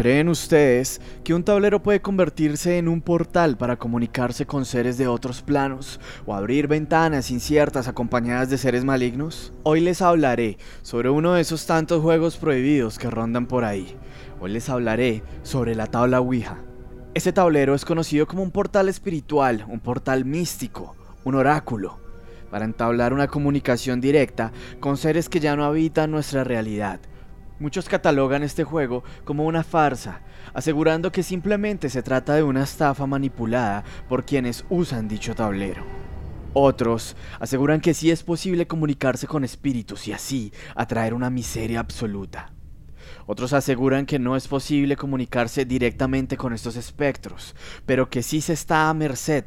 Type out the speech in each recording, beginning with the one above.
¿Creen ustedes que un tablero puede convertirse en un portal para comunicarse con seres de otros planos o abrir ventanas inciertas acompañadas de seres malignos? Hoy les hablaré sobre uno de esos tantos juegos prohibidos que rondan por ahí. Hoy les hablaré sobre la tabla Ouija. Este tablero es conocido como un portal espiritual, un portal místico, un oráculo, para entablar una comunicación directa con seres que ya no habitan nuestra realidad Muchos catalogan este juego como una farsa, asegurando que simplemente se trata de una estafa manipulada por quienes usan dicho tablero. Otros aseguran que sí es posible comunicarse con espíritus y así atraer una miseria absoluta. Otros aseguran que no es posible comunicarse directamente con estos espectros, pero que sí se está a merced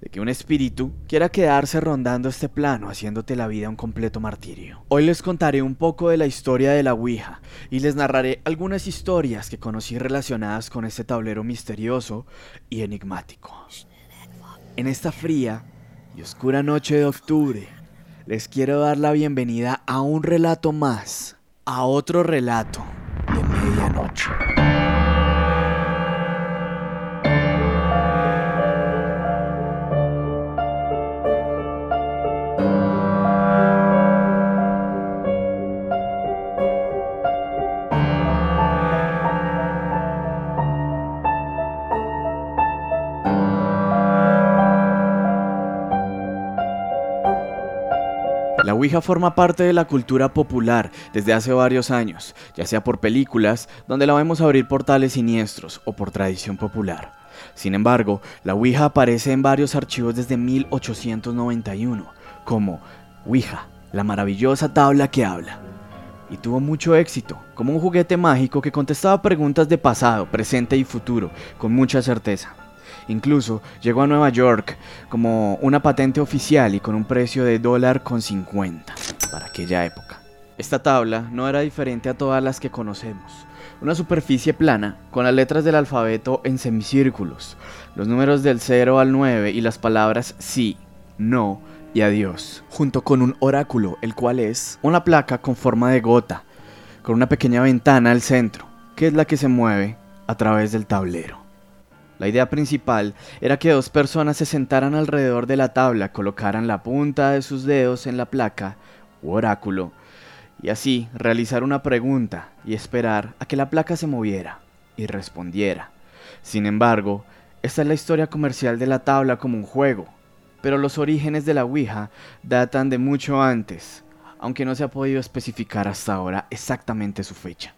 de que un espíritu quiera quedarse rondando este plano haciéndote la vida un completo martirio. Hoy les contaré un poco de la historia de la Ouija y les narraré algunas historias que conocí relacionadas con este tablero misterioso y enigmático. En esta fría y oscura noche de octubre, les quiero dar la bienvenida a un relato más, a otro relato de medianoche. Ouija forma parte de la cultura popular desde hace varios años, ya sea por películas, donde la vemos abrir portales siniestros, o por tradición popular. Sin embargo, la Ouija aparece en varios archivos desde 1891, como Ouija, la maravillosa tabla que habla. Y tuvo mucho éxito, como un juguete mágico que contestaba preguntas de pasado, presente y futuro, con mucha certeza. Incluso llegó a Nueva York como una patente oficial y con un precio de dólar con 50 para aquella época. Esta tabla no era diferente a todas las que conocemos. Una superficie plana con las letras del alfabeto en semicírculos, los números del 0 al 9 y las palabras sí, no y adiós, junto con un oráculo, el cual es una placa con forma de gota, con una pequeña ventana al centro, que es la que se mueve a través del tablero. La idea principal era que dos personas se sentaran alrededor de la tabla, colocaran la punta de sus dedos en la placa u oráculo y así realizar una pregunta y esperar a que la placa se moviera y respondiera. Sin embargo, esta es la historia comercial de la tabla como un juego, pero los orígenes de la Ouija datan de mucho antes, aunque no se ha podido especificar hasta ahora exactamente su fecha.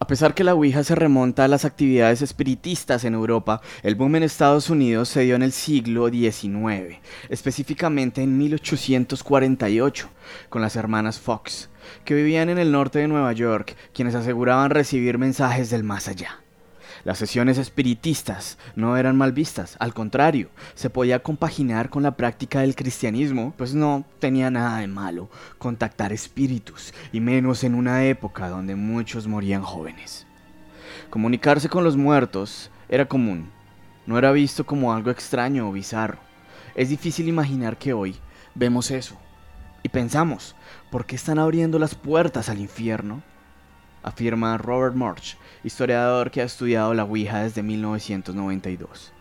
A pesar que la Ouija se remonta a las actividades espiritistas en Europa, el boom en Estados Unidos se dio en el siglo XIX, específicamente en 1848, con las hermanas Fox, que vivían en el norte de Nueva York, quienes aseguraban recibir mensajes del más allá. Las sesiones espiritistas no eran mal vistas, al contrario, se podía compaginar con la práctica del cristianismo, pues no tenía nada de malo contactar espíritus, y menos en una época donde muchos morían jóvenes. Comunicarse con los muertos era común, no era visto como algo extraño o bizarro. Es difícil imaginar que hoy vemos eso y pensamos, ¿por qué están abriendo las puertas al infierno? afirma Robert March, historiador que ha estudiado la Ouija desde 1992.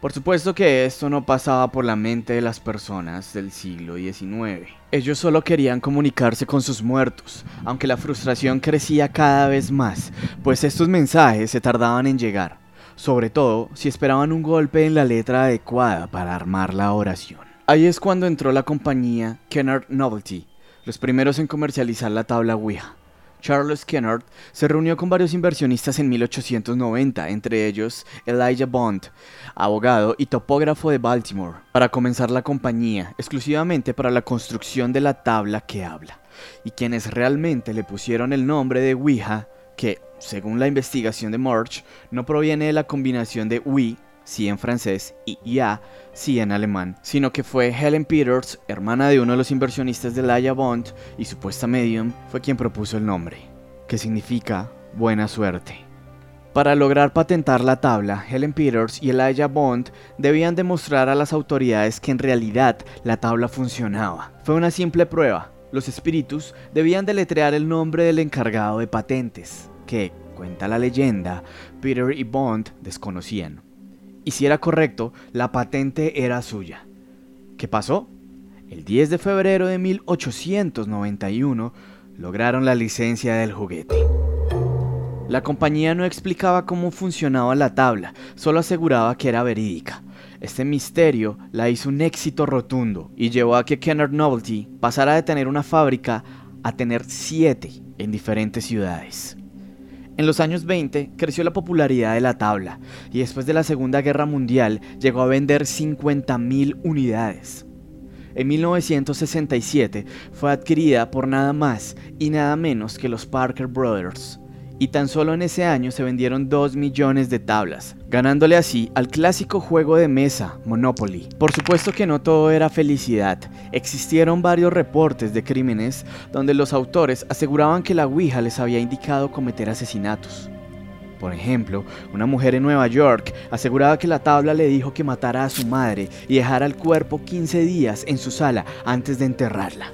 Por supuesto que esto no pasaba por la mente de las personas del siglo XIX. Ellos solo querían comunicarse con sus muertos, aunque la frustración crecía cada vez más, pues estos mensajes se tardaban en llegar, sobre todo si esperaban un golpe en la letra adecuada para armar la oración. Ahí es cuando entró la compañía Kennard Novelty, los primeros en comercializar la tabla Ouija. Charles Kennard se reunió con varios inversionistas en 1890, entre ellos Elijah Bond, abogado y topógrafo de Baltimore, para comenzar la compañía exclusivamente para la construcción de la tabla que habla, y quienes realmente le pusieron el nombre de Ouija, que, según la investigación de March, no proviene de la combinación de Ouija sí en francés, y ya, sí en alemán, sino que fue Helen Peters, hermana de uno de los inversionistas de Laia Bond y supuesta medium, fue quien propuso el nombre, que significa buena suerte. Para lograr patentar la tabla, Helen Peters y Elijah Bond debían demostrar a las autoridades que en realidad la tabla funcionaba. Fue una simple prueba. Los espíritus debían deletrear el nombre del encargado de patentes, que, cuenta la leyenda, Peter y Bond desconocían. Y si era correcto, la patente era suya. ¿Qué pasó? El 10 de febrero de 1891 lograron la licencia del juguete. La compañía no explicaba cómo funcionaba la tabla, solo aseguraba que era verídica. Este misterio la hizo un éxito rotundo y llevó a que Kennard Novelty pasara de tener una fábrica a tener siete en diferentes ciudades. En los años 20 creció la popularidad de la tabla y después de la Segunda Guerra Mundial llegó a vender 50.000 unidades. En 1967 fue adquirida por nada más y nada menos que los Parker Brothers, y tan solo en ese año se vendieron 2 millones de tablas, ganándole así al clásico juego de mesa, Monopoly. Por supuesto que no todo era felicidad, existieron varios reportes de crímenes donde los autores aseguraban que la Ouija les había indicado cometer asesinatos. Por ejemplo, una mujer en Nueva York aseguraba que la tabla le dijo que matara a su madre y dejara el cuerpo 15 días en su sala antes de enterrarla.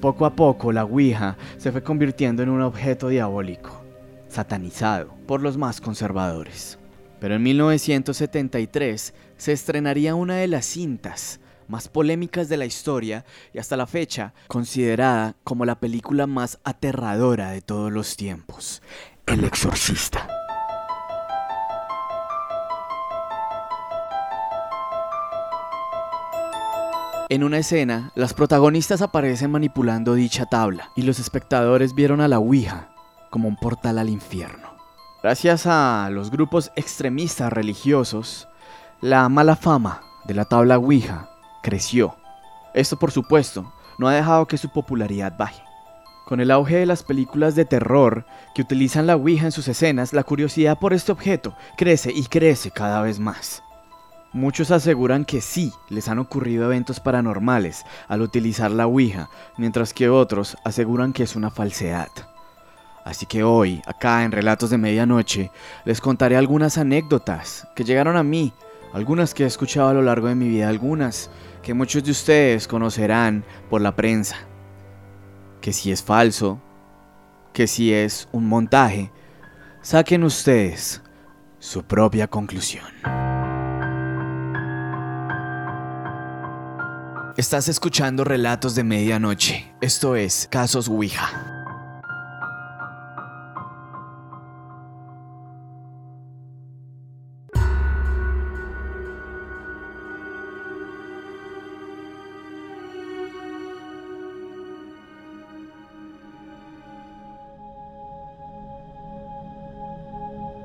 Poco a poco la Ouija se fue convirtiendo en un objeto diabólico satanizado por los más conservadores. Pero en 1973 se estrenaría una de las cintas más polémicas de la historia y hasta la fecha considerada como la película más aterradora de todos los tiempos, El Exorcista. En una escena, las protagonistas aparecen manipulando dicha tabla y los espectadores vieron a la Ouija como un portal al infierno. Gracias a los grupos extremistas religiosos, la mala fama de la tabla Ouija creció. Esto, por supuesto, no ha dejado que su popularidad baje. Con el auge de las películas de terror que utilizan la Ouija en sus escenas, la curiosidad por este objeto crece y crece cada vez más. Muchos aseguran que sí les han ocurrido eventos paranormales al utilizar la Ouija, mientras que otros aseguran que es una falsedad. Así que hoy, acá en Relatos de Medianoche, les contaré algunas anécdotas que llegaron a mí, algunas que he escuchado a lo largo de mi vida, algunas que muchos de ustedes conocerán por la prensa. Que si es falso, que si es un montaje, saquen ustedes su propia conclusión. Estás escuchando Relatos de Medianoche. Esto es Casos Ouija.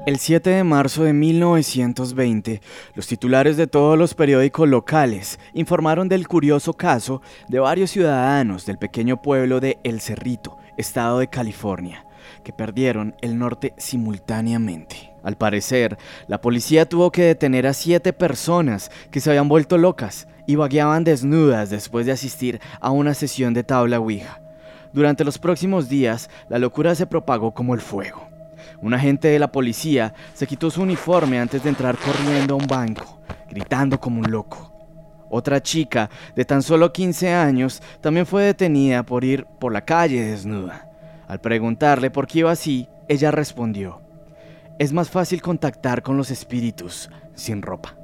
El 7 de marzo de 1920, los titulares de todos los periódicos locales informaron del curioso caso de varios ciudadanos del pequeño pueblo de El Cerrito, estado de California, que perdieron el norte simultáneamente. Al parecer, la policía tuvo que detener a siete personas que se habían vuelto locas y vagueaban desnudas después de asistir a una sesión de tabla Ouija. Durante los próximos días, la locura se propagó como el fuego. Un agente de la policía se quitó su uniforme antes de entrar corriendo a un banco, gritando como un loco. Otra chica de tan solo 15 años también fue detenida por ir por la calle desnuda. Al preguntarle por qué iba así, ella respondió, es más fácil contactar con los espíritus sin ropa.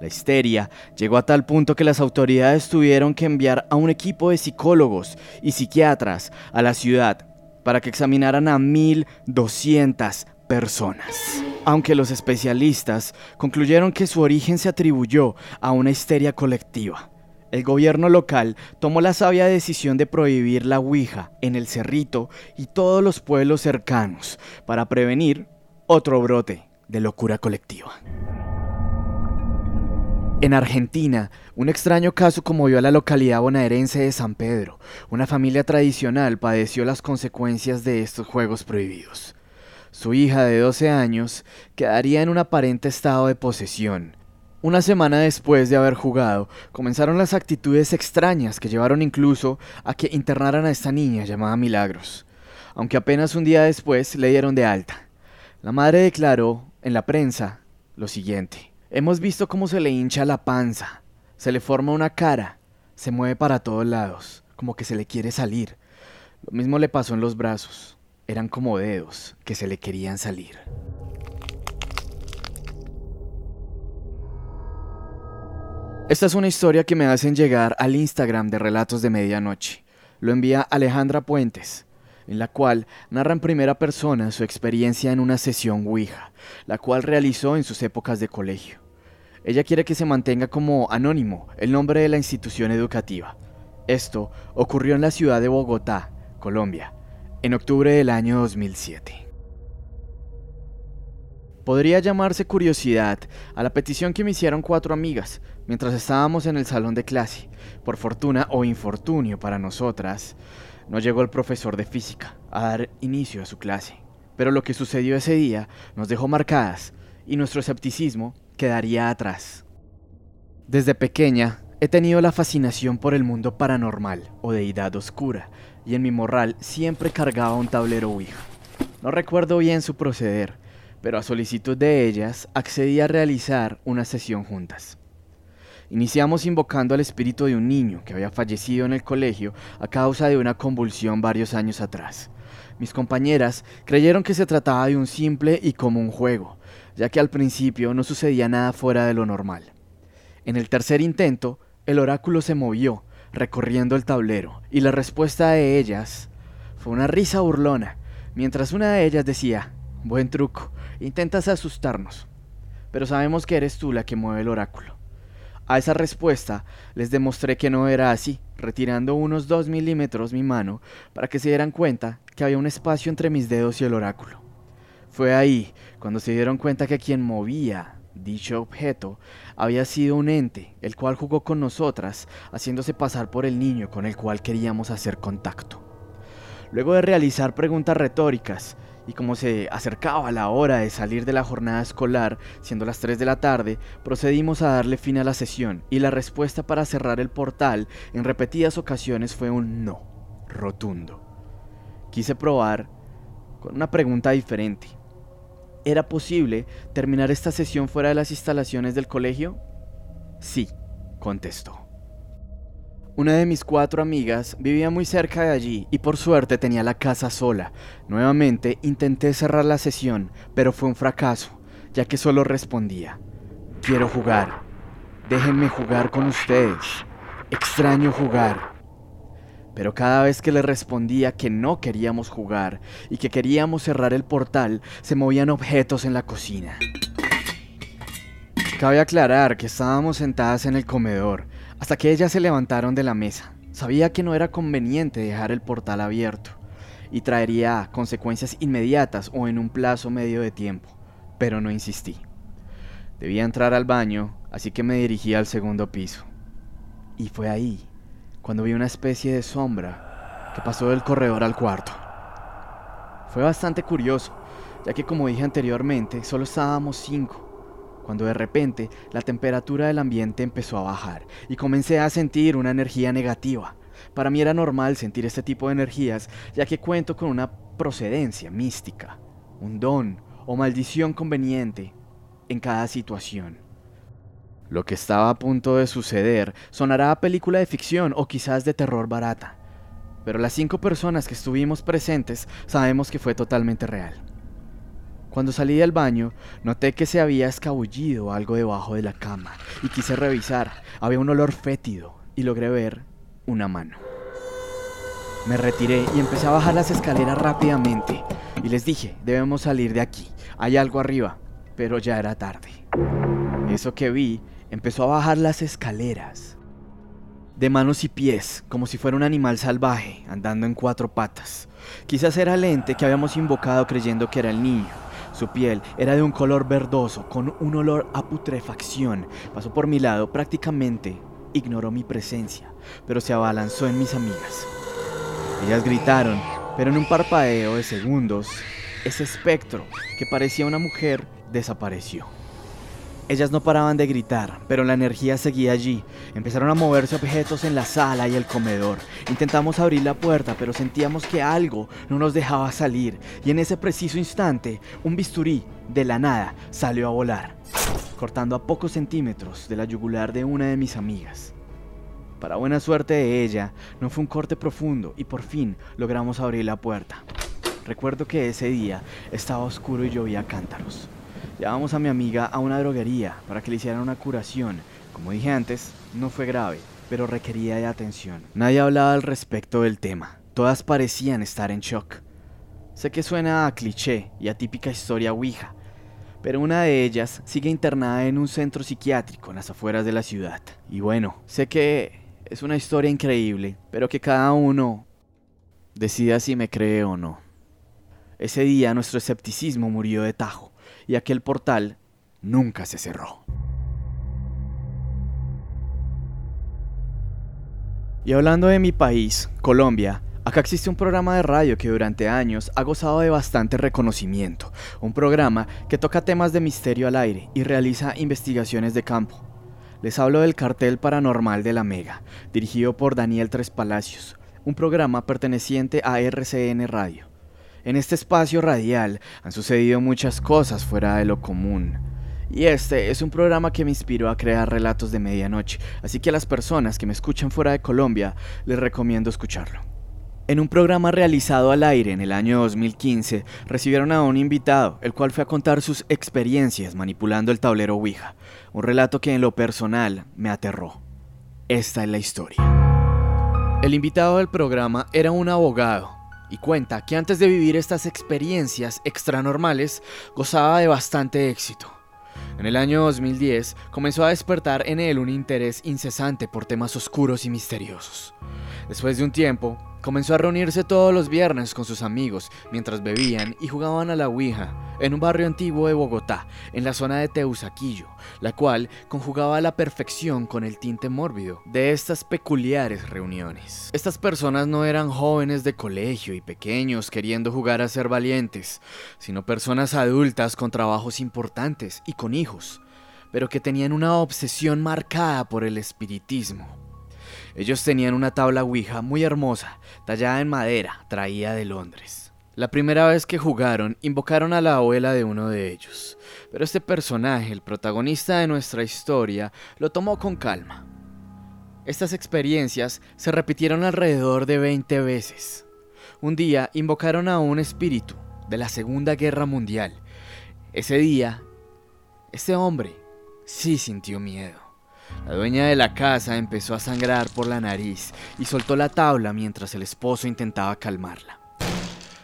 La histeria llegó a tal punto que las autoridades tuvieron que enviar a un equipo de psicólogos y psiquiatras a la ciudad para que examinaran a 1.200 personas. Aunque los especialistas concluyeron que su origen se atribuyó a una histeria colectiva. El gobierno local tomó la sabia decisión de prohibir la Ouija en el Cerrito y todos los pueblos cercanos para prevenir otro brote de locura colectiva. En Argentina, un extraño caso conmovió a la localidad bonaerense de San Pedro. Una familia tradicional padeció las consecuencias de estos juegos prohibidos. Su hija de 12 años quedaría en un aparente estado de posesión. Una semana después de haber jugado, comenzaron las actitudes extrañas que llevaron incluso a que internaran a esta niña llamada Milagros, aunque apenas un día después le dieron de alta. La madre declaró en la prensa lo siguiente. Hemos visto cómo se le hincha la panza, se le forma una cara, se mueve para todos lados, como que se le quiere salir. Lo mismo le pasó en los brazos. eran como dedos que se le querían salir. Esta es una historia que me hacen llegar al Instagram de Relatos de Medianoche. Lo envía Alejandra Puentes, en la cual narra en primera persona su experiencia en una sesión Ouija, la cual realizó en sus épocas de colegio. Ella quiere que se mantenga como anónimo el nombre de la institución educativa. Esto ocurrió en la ciudad de Bogotá, Colombia, en octubre del año 2007. Podría llamarse curiosidad a la petición que me hicieron cuatro amigas mientras estábamos en el salón de clase. Por fortuna o infortunio para nosotras, no llegó el profesor de física a dar inicio a su clase. Pero lo que sucedió ese día nos dejó marcadas y nuestro escepticismo quedaría atrás. Desde pequeña he tenido la fascinación por el mundo paranormal o deidad oscura y en mi morral siempre cargaba un tablero Ouija. No recuerdo bien su proceder, pero a solicitud de ellas accedí a realizar una sesión juntas. Iniciamos invocando al espíritu de un niño que había fallecido en el colegio a causa de una convulsión varios años atrás. Mis compañeras creyeron que se trataba de un simple y común juego, ya que al principio no sucedía nada fuera de lo normal. En el tercer intento, el oráculo se movió, recorriendo el tablero, y la respuesta de ellas fue una risa burlona, mientras una de ellas decía, buen truco, intentas asustarnos, pero sabemos que eres tú la que mueve el oráculo. A esa respuesta les demostré que no era así, retirando unos dos milímetros mi mano para que se dieran cuenta que había un espacio entre mis dedos y el oráculo. Fue ahí cuando se dieron cuenta que quien movía dicho objeto había sido un ente, el cual jugó con nosotras, haciéndose pasar por el niño con el cual queríamos hacer contacto. Luego de realizar preguntas retóricas, y como se acercaba la hora de salir de la jornada escolar, siendo las 3 de la tarde, procedimos a darle fin a la sesión, y la respuesta para cerrar el portal en repetidas ocasiones fue un no, rotundo. Quise probar con una pregunta diferente. ¿Era posible terminar esta sesión fuera de las instalaciones del colegio? Sí, contestó. Una de mis cuatro amigas vivía muy cerca de allí y por suerte tenía la casa sola. Nuevamente intenté cerrar la sesión, pero fue un fracaso, ya que solo respondía, quiero jugar, déjenme jugar con ustedes, extraño jugar. Pero cada vez que le respondía que no queríamos jugar y que queríamos cerrar el portal, se movían objetos en la cocina. Cabe aclarar que estábamos sentadas en el comedor, hasta que ellas se levantaron de la mesa. Sabía que no era conveniente dejar el portal abierto y traería consecuencias inmediatas o en un plazo medio de tiempo, pero no insistí. Debía entrar al baño, así que me dirigí al segundo piso. Y fue ahí cuando vi una especie de sombra que pasó del corredor al cuarto. Fue bastante curioso, ya que como dije anteriormente, solo estábamos cinco cuando de repente la temperatura del ambiente empezó a bajar y comencé a sentir una energía negativa. Para mí era normal sentir este tipo de energías, ya que cuento con una procedencia mística, un don o maldición conveniente en cada situación. Lo que estaba a punto de suceder sonará a película de ficción o quizás de terror barata, pero las cinco personas que estuvimos presentes sabemos que fue totalmente real. Cuando salí del baño, noté que se había escabullido algo debajo de la cama y quise revisar. Había un olor fétido y logré ver una mano. Me retiré y empecé a bajar las escaleras rápidamente y les dije, debemos salir de aquí, hay algo arriba, pero ya era tarde. Eso que vi empezó a bajar las escaleras, de manos y pies, como si fuera un animal salvaje, andando en cuatro patas. Quizás era el ente que habíamos invocado creyendo que era el niño su piel era de un color verdoso, con un olor a putrefacción. Pasó por mi lado, prácticamente ignoró mi presencia, pero se abalanzó en mis amigas. Ellas gritaron, pero en un parpadeo de segundos, ese espectro, que parecía una mujer, desapareció. Ellas no paraban de gritar, pero la energía seguía allí. Empezaron a moverse objetos en la sala y el comedor. Intentamos abrir la puerta, pero sentíamos que algo no nos dejaba salir. Y en ese preciso instante, un bisturí, de la nada, salió a volar, cortando a pocos centímetros de la yugular de una de mis amigas. Para buena suerte de ella, no fue un corte profundo y por fin logramos abrir la puerta. Recuerdo que ese día estaba oscuro y llovía cántaros. Llevamos a mi amiga a una droguería para que le hicieran una curación. Como dije antes, no fue grave, pero requería de atención. Nadie hablaba al respecto del tema. Todas parecían estar en shock. Sé que suena a cliché y a típica historia Ouija, pero una de ellas sigue internada en un centro psiquiátrico en las afueras de la ciudad. Y bueno, sé que es una historia increíble, pero que cada uno decida si me cree o no. Ese día nuestro escepticismo murió de tajo y aquel portal nunca se cerró. Y hablando de mi país, Colombia, acá existe un programa de radio que durante años ha gozado de bastante reconocimiento, un programa que toca temas de misterio al aire y realiza investigaciones de campo. Les hablo del cartel paranormal de la Mega, dirigido por Daniel Tres Palacios, un programa perteneciente a RCN Radio. En este espacio radial han sucedido muchas cosas fuera de lo común. Y este es un programa que me inspiró a crear relatos de medianoche, así que a las personas que me escuchan fuera de Colombia les recomiendo escucharlo. En un programa realizado al aire en el año 2015, recibieron a un invitado, el cual fue a contar sus experiencias manipulando el tablero Ouija, un relato que en lo personal me aterró. Esta es la historia. El invitado del programa era un abogado, y cuenta que antes de vivir estas experiencias extranormales gozaba de bastante éxito. En el año 2010 comenzó a despertar en él un interés incesante por temas oscuros y misteriosos. Después de un tiempo, Comenzó a reunirse todos los viernes con sus amigos mientras bebían y jugaban a la Ouija en un barrio antiguo de Bogotá, en la zona de Teusaquillo, la cual conjugaba a la perfección con el tinte mórbido de estas peculiares reuniones. Estas personas no eran jóvenes de colegio y pequeños queriendo jugar a ser valientes, sino personas adultas con trabajos importantes y con hijos, pero que tenían una obsesión marcada por el espiritismo. Ellos tenían una tabla Ouija muy hermosa, tallada en madera, traída de Londres. La primera vez que jugaron, invocaron a la abuela de uno de ellos, pero este personaje, el protagonista de nuestra historia, lo tomó con calma. Estas experiencias se repitieron alrededor de 20 veces. Un día invocaron a un espíritu de la Segunda Guerra Mundial. Ese día, este hombre sí sintió miedo. La dueña de la casa empezó a sangrar por la nariz y soltó la tabla mientras el esposo intentaba calmarla.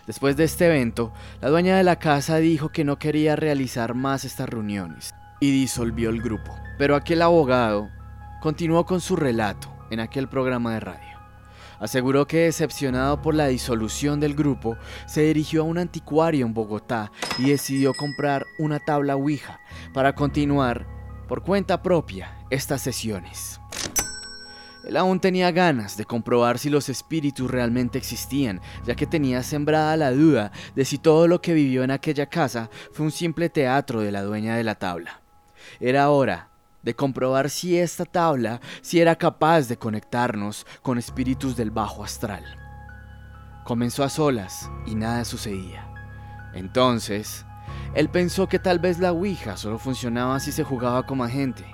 Después de este evento, la dueña de la casa dijo que no quería realizar más estas reuniones y disolvió el grupo. Pero aquel abogado continuó con su relato en aquel programa de radio. Aseguró que decepcionado por la disolución del grupo, se dirigió a un anticuario en Bogotá y decidió comprar una tabla Ouija para continuar por cuenta propia estas sesiones. Él aún tenía ganas de comprobar si los espíritus realmente existían, ya que tenía sembrada la duda de si todo lo que vivió en aquella casa fue un simple teatro de la dueña de la tabla. Era hora de comprobar si esta tabla si era capaz de conectarnos con espíritus del bajo astral. Comenzó a solas y nada sucedía. Entonces, él pensó que tal vez la Ouija solo funcionaba si se jugaba como agente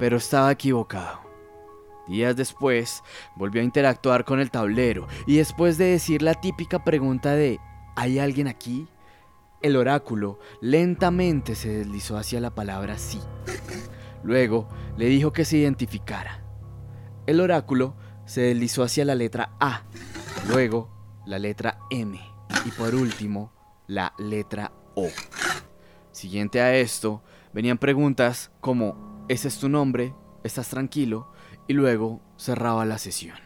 pero estaba equivocado. Días después, volvió a interactuar con el tablero y después de decir la típica pregunta de ¿hay alguien aquí? El oráculo lentamente se deslizó hacia la palabra sí. Luego le dijo que se identificara. El oráculo se deslizó hacia la letra A, luego la letra M y por último la letra O. Siguiente a esto, venían preguntas como ese es tu nombre, estás tranquilo, y luego cerraba la sesión.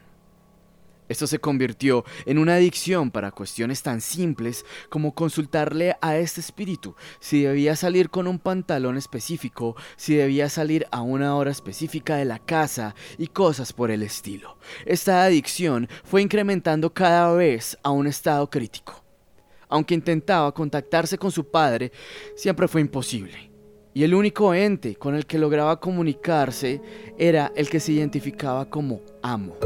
Esto se convirtió en una adicción para cuestiones tan simples como consultarle a este espíritu si debía salir con un pantalón específico, si debía salir a una hora específica de la casa y cosas por el estilo. Esta adicción fue incrementando cada vez a un estado crítico. Aunque intentaba contactarse con su padre, siempre fue imposible y el único ente con el que lograba comunicarse era el que se identificaba como amo.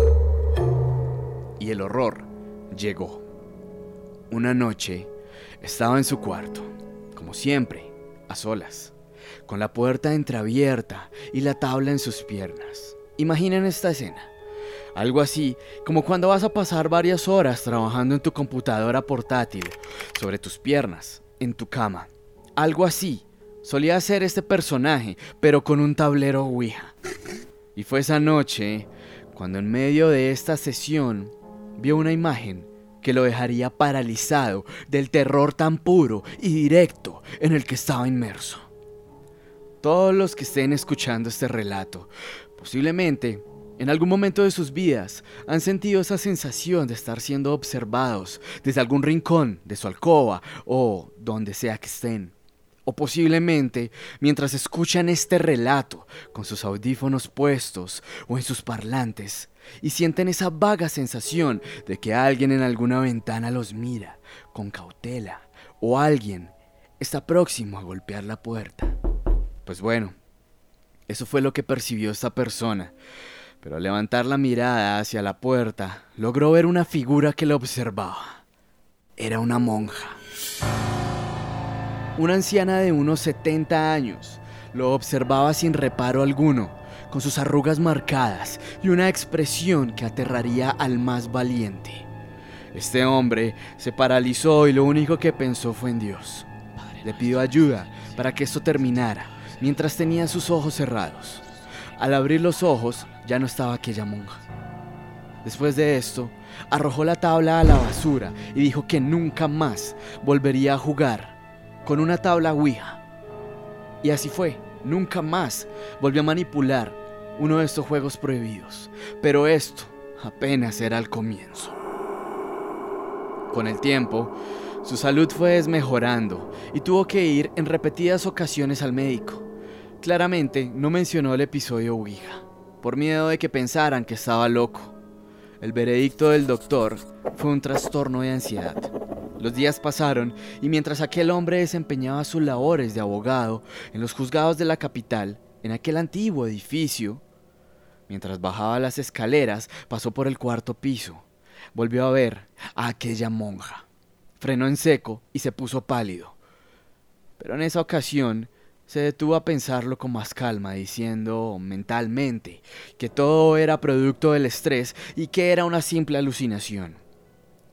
Y el horror llegó. Una noche estaba en su cuarto, como siempre, a solas, con la puerta entreabierta y la tabla en sus piernas. Imaginen esta escena. Algo así como cuando vas a pasar varias horas trabajando en tu computadora portátil, sobre tus piernas, en tu cama. Algo así solía ser este personaje, pero con un tablero Ouija. Y fue esa noche cuando en medio de esta sesión vio una imagen que lo dejaría paralizado del terror tan puro y directo en el que estaba inmerso. Todos los que estén escuchando este relato, posiblemente en algún momento de sus vidas han sentido esa sensación de estar siendo observados desde algún rincón de su alcoba o donde sea que estén. O posiblemente mientras escuchan este relato con sus audífonos puestos o en sus parlantes y sienten esa vaga sensación de que alguien en alguna ventana los mira con cautela o alguien está próximo a golpear la puerta. Pues bueno, eso fue lo que percibió esta persona pero al levantar la mirada hacia la puerta, logró ver una figura que lo observaba. Era una monja. Una anciana de unos 70 años lo observaba sin reparo alguno, con sus arrugas marcadas y una expresión que aterraría al más valiente. Este hombre se paralizó y lo único que pensó fue en Dios. Le pidió ayuda para que esto terminara, mientras tenía sus ojos cerrados. Al abrir los ojos, ya no estaba aquella monja. Después de esto, arrojó la tabla a la basura y dijo que nunca más volvería a jugar con una tabla Ouija. Y así fue, nunca más volvió a manipular uno de estos juegos prohibidos. Pero esto apenas era el comienzo. Con el tiempo, su salud fue desmejorando y tuvo que ir en repetidas ocasiones al médico. Claramente no mencionó el episodio Ouija, por miedo de que pensaran que estaba loco. El veredicto del doctor fue un trastorno de ansiedad. Los días pasaron y mientras aquel hombre desempeñaba sus labores de abogado en los juzgados de la capital, en aquel antiguo edificio, mientras bajaba las escaleras, pasó por el cuarto piso. Volvió a ver a aquella monja. Frenó en seco y se puso pálido. Pero en esa ocasión se detuvo a pensarlo con más calma, diciendo mentalmente que todo era producto del estrés y que era una simple alucinación.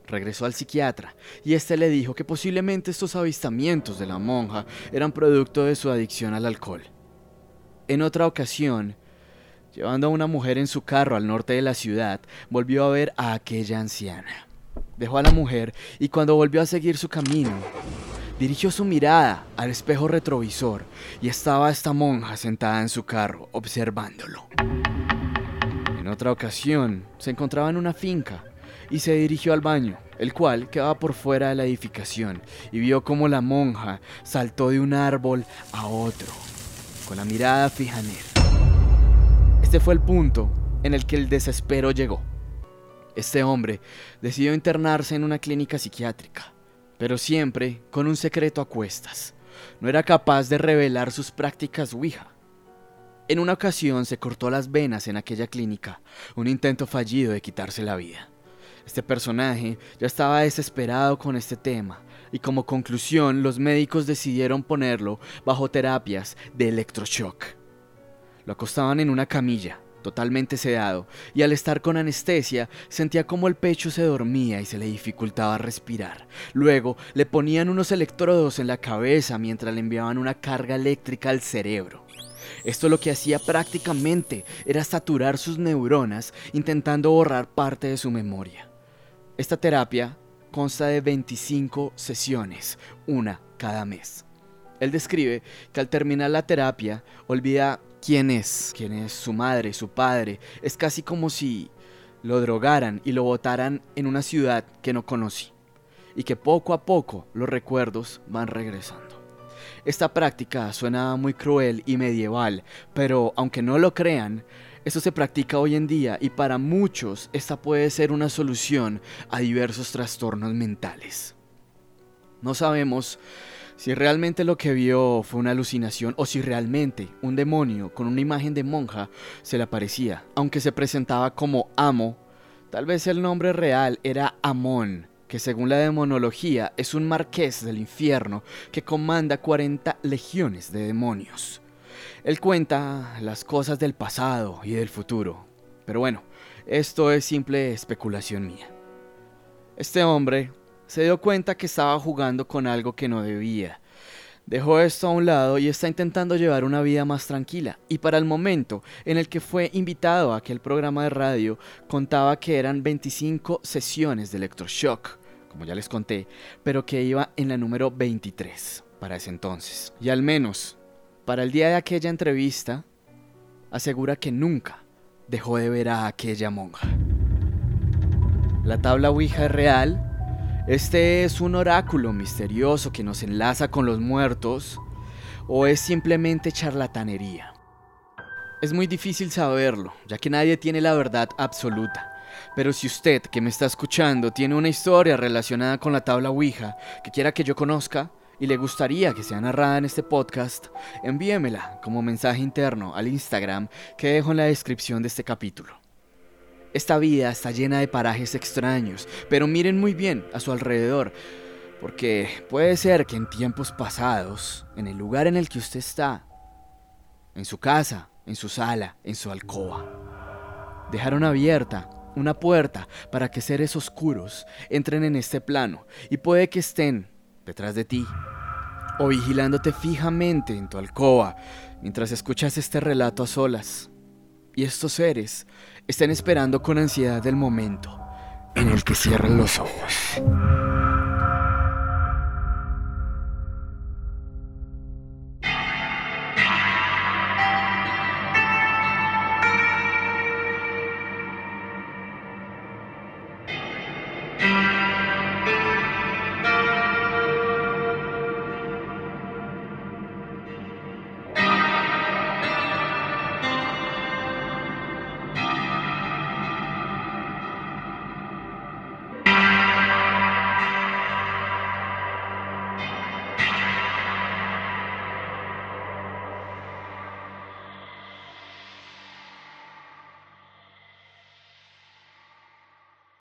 Regresó al psiquiatra y éste le dijo que posiblemente estos avistamientos de la monja eran producto de su adicción al alcohol. En otra ocasión, llevando a una mujer en su carro al norte de la ciudad, volvió a ver a aquella anciana. Dejó a la mujer y cuando volvió a seguir su camino, Dirigió su mirada al espejo retrovisor y estaba esta monja sentada en su carro observándolo. En otra ocasión, se encontraba en una finca y se dirigió al baño, el cual quedaba por fuera de la edificación, y vio cómo la monja saltó de un árbol a otro, con la mirada fija en él. Este fue el punto en el que el desespero llegó. Este hombre decidió internarse en una clínica psiquiátrica pero siempre con un secreto a cuestas. No era capaz de revelar sus prácticas Ouija. En una ocasión se cortó las venas en aquella clínica, un intento fallido de quitarse la vida. Este personaje ya estaba desesperado con este tema, y como conclusión los médicos decidieron ponerlo bajo terapias de electroshock. Lo acostaban en una camilla, totalmente sedado, y al estar con anestesia sentía como el pecho se dormía y se le dificultaba respirar. Luego le ponían unos electrodos en la cabeza mientras le enviaban una carga eléctrica al cerebro. Esto lo que hacía prácticamente era saturar sus neuronas intentando borrar parte de su memoria. Esta terapia consta de 25 sesiones, una cada mes. Él describe que al terminar la terapia olvida quién es, quién es su madre, su padre. Es casi como si lo drogaran y lo botaran en una ciudad que no conocí y que poco a poco los recuerdos van regresando. Esta práctica suena muy cruel y medieval, pero aunque no lo crean, esto se practica hoy en día y para muchos esta puede ser una solución a diversos trastornos mentales. No sabemos si realmente lo que vio fue una alucinación o si realmente un demonio con una imagen de monja se le aparecía, aunque se presentaba como Amo, tal vez el nombre real era Amón, que según la demonología es un marqués del infierno que comanda 40 legiones de demonios. Él cuenta las cosas del pasado y del futuro. Pero bueno, esto es simple especulación mía. Este hombre se dio cuenta que estaba jugando con algo que no debía. Dejó esto a un lado y está intentando llevar una vida más tranquila. Y para el momento en el que fue invitado a aquel programa de radio, contaba que eran 25 sesiones de electroshock, como ya les conté, pero que iba en la número 23 para ese entonces. Y al menos, para el día de aquella entrevista, asegura que nunca dejó de ver a aquella monja. La tabla Ouija es real ¿Este es un oráculo misterioso que nos enlaza con los muertos o es simplemente charlatanería? Es muy difícil saberlo, ya que nadie tiene la verdad absoluta. Pero si usted que me está escuchando tiene una historia relacionada con la tabla Ouija que quiera que yo conozca y le gustaría que sea narrada en este podcast, envíemela como mensaje interno al Instagram que dejo en la descripción de este capítulo. Esta vida está llena de parajes extraños, pero miren muy bien a su alrededor, porque puede ser que en tiempos pasados, en el lugar en el que usted está, en su casa, en su sala, en su alcoba, dejaron abierta una puerta para que seres oscuros entren en este plano y puede que estén detrás de ti o vigilándote fijamente en tu alcoba mientras escuchas este relato a solas. Y estos seres están esperando con ansiedad el momento en el que cierren los ojos.